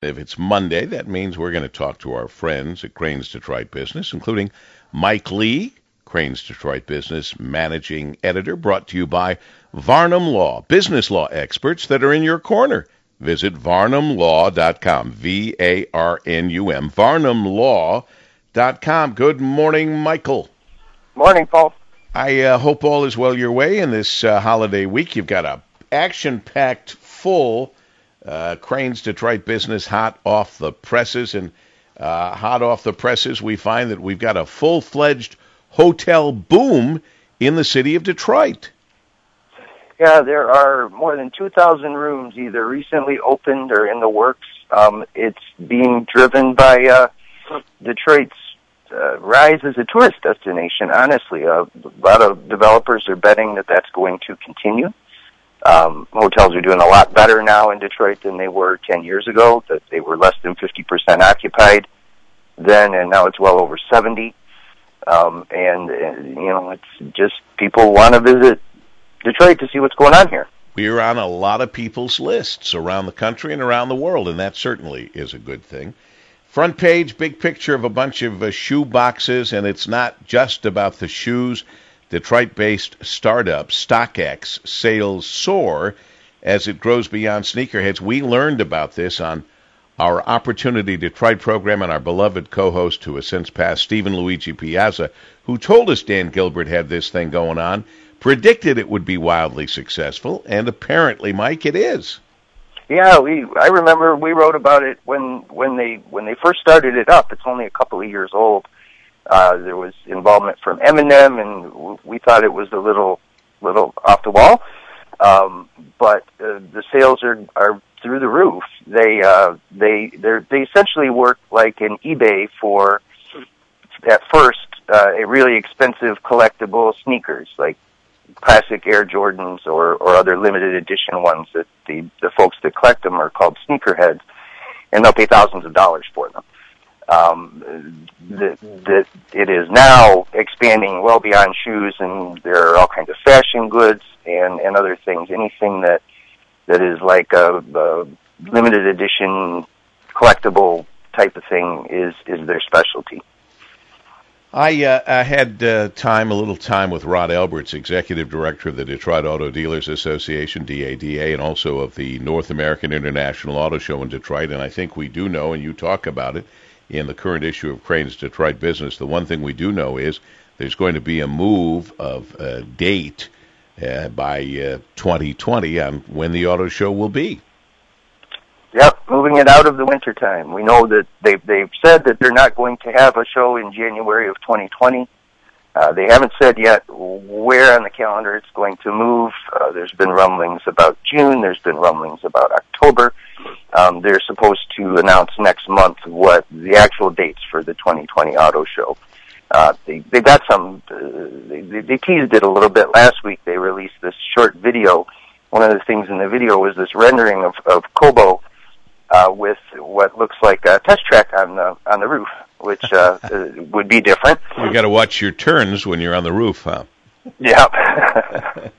If it's Monday, that means we're going to talk to our friends at Crain's Detroit Business, including Mike Lee, Crain's Detroit Business Managing Editor, brought to you by Varnum Law, business law experts that are in your corner. Visit varnumlaw.com, V A R N U M, varnumlaw.com. Good morning, Michael. Morning, Paul. I uh, hope all is well your way in this uh, holiday week. You've got a action-packed, full uh, Crain's Detroit business hot off the presses, and uh, hot off the presses, we find that we've got a full-fledged hotel boom in the city of Detroit. Yeah, there are more than 2,000 rooms either recently opened or in the works. Um, it's being driven by uh, Detroit's uh, rise as a tourist destination. Honestly, uh, a lot of developers are betting that that's going to continue. Um, hotels are doing a lot better now in Detroit than they were 10 years ago. That they were less than 50% occupied then, and now it's well over 70. Um, and, and you know, it's just people want to visit Detroit to see what's going on here. We're on a lot of people's lists around the country and around the world, and that certainly is a good thing. Front page, big picture of a bunch of uh, shoe boxes, and it's not just about the shoes. Detroit based startup StockX sales soar as it grows beyond sneakerheads. We learned about this on our Opportunity Detroit program, and our beloved co host, who has since passed, Stephen Luigi Piazza, who told us Dan Gilbert had this thing going on, predicted it would be wildly successful, and apparently, Mike, it is. Yeah, we. I remember we wrote about it when when they when they first started it up. It's only a couple of years old, uh, there was involvement from Eminem, and we thought it was a little little off the wall. Um, but uh, the sales are are through the roof. They uh, they they they essentially work like an eBay for at first uh, a really expensive collectible sneakers like classic Air Jordans or or other limited edition ones that the the folks that collect them are called sneakerheads, and they'll pay thousands of dollars for them um, that, it is now expanding well beyond shoes, and there are all kinds of fashion goods and and other things. Anything that that is like a, a limited edition collectible type of thing is is their specialty. I, uh, I had uh, time, a little time with Rod Alberts, executive director of the Detroit Auto Dealers Association, DADA, and also of the North American International Auto Show in Detroit. And I think we do know, and you talk about it, in the current issue of Crain's Detroit Business. The one thing we do know is there's going to be a move of a date uh, by uh, 2020 on when the auto show will be. Yep, moving it out of the winter time. We know that they've they've said that they're not going to have a show in January of 2020. Uh, they haven't said yet where on the calendar it's going to move. Uh, there's been rumblings about June. There's been rumblings about October. Um, they're supposed to announce next month what the actual dates for the 2020 auto show. Uh, they they got some. Uh, they, they teased it a little bit last week. They released this short video. One of the things in the video was this rendering of of Cobo uh, with what looks like a test track on the on the roof, which uh, uh would be different. You got to watch your turns when you're on the roof, huh? Yeah.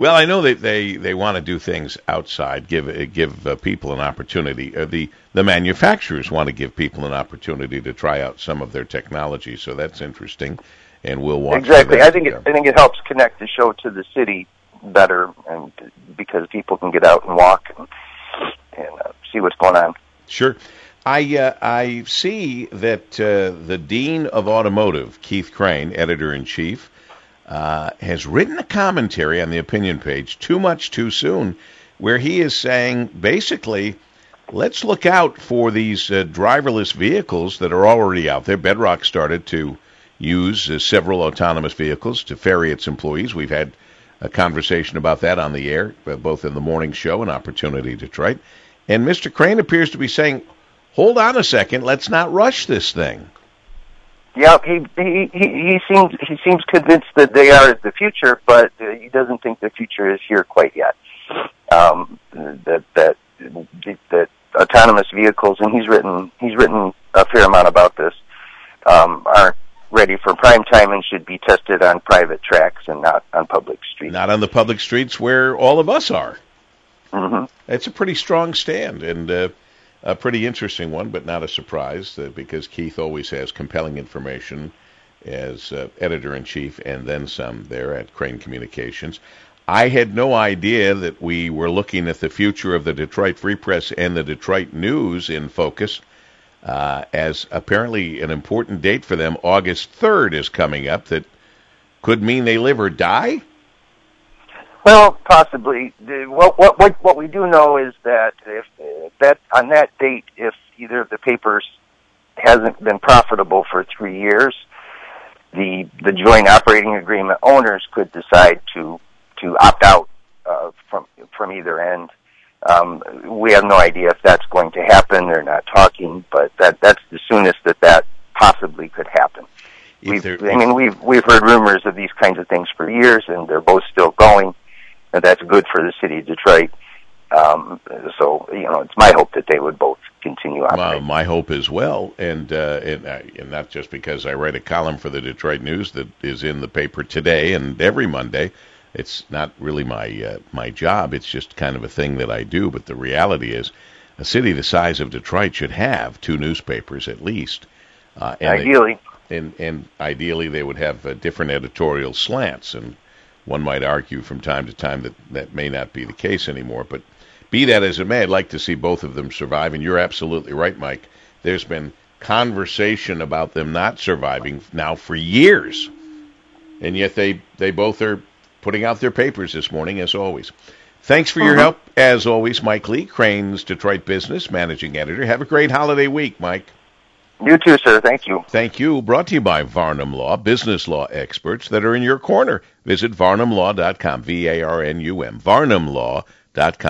Well, I know that they, they want to do things outside, give uh, give uh, people an opportunity. Uh, the the manufacturers want to give people an opportunity to try out some of their technology, so that's interesting, and we'll watch. Exactly, I think it, I think it helps connect the show to the city better, and because people can get out and walk and, and uh, see what's going on. Sure. I uh, I see that uh, the dean of automotive, Keith Crain, editor in chief, uh, has written a commentary on the opinion page, Too Much Too Soon, where he is saying basically, let's look out for these uh, driverless vehicles that are already out there. Bedrock started to use uh, several autonomous vehicles to ferry its employees. We've had a conversation about that on the air, uh, both in the morning show and Opportunity Detroit. And Mr. Crain appears to be saying, hold on a second, let's not rush this thing. Yeah, he he he seems he seems convinced that they are the future, but uh, he doesn't think the future is here quite yet. Um, that that that autonomous vehicles, and he's written he's written a fair amount about this, um, aren't ready for prime time and should be tested on private tracks and not on public streets. Not on the public streets where all of us are. Mm-hmm. It's a pretty strong stand, and uh, a pretty interesting one, but not a surprise uh, because Keith always has compelling information as uh, editor in chief and then some there at Crain Communications. I had no idea that we were looking at the future of the Detroit Free Press and the Detroit News in focus. Uh, as apparently an important date for them, August 3rd is coming up, that could mean they live or die? Well, possibly. What, what what what we do know is that if, that on that date, if either of the papers hasn't been profitable for three years, the the joint operating agreement owners could decide to to opt out uh, from from either end. Um, we have no idea if that's going to happen. They're not talking, but that that's the soonest that that possibly could happen. We've, I mean, we've we've heard rumors of these kinds of things for years, and they're both still going and that's good for the city of Detroit. Um, so you know, it's my hope that they would both continue operating. my hope as well, and uh, and, uh, and not just because I write a column for the Detroit News that is in the paper today and every Monday. It's not really my uh, my job. It's just kind of a thing that I do. But the reality is, a city the size of Detroit should have two newspapers at least. Uh, and ideally, they, and and ideally they would have uh, different editorial slants and one might argue from time to time that that may not be the case anymore. But be that as it may, I'd like to see both of them survive. And you're absolutely right, Mike. There's been conversation about them not surviving now for years, and yet they they both are putting out their papers this morning, as always. Thanks for your uh-huh. help, as always, Mike Lee, Crain's Detroit Business Managing Editor. Have a great holiday week, Mike. You too, sir. Thank you. Thank you. Brought to you by Varnum Law, business law experts that are in your corner. Visit varnumlaw.com, V A R N U M, varnumlaw.com.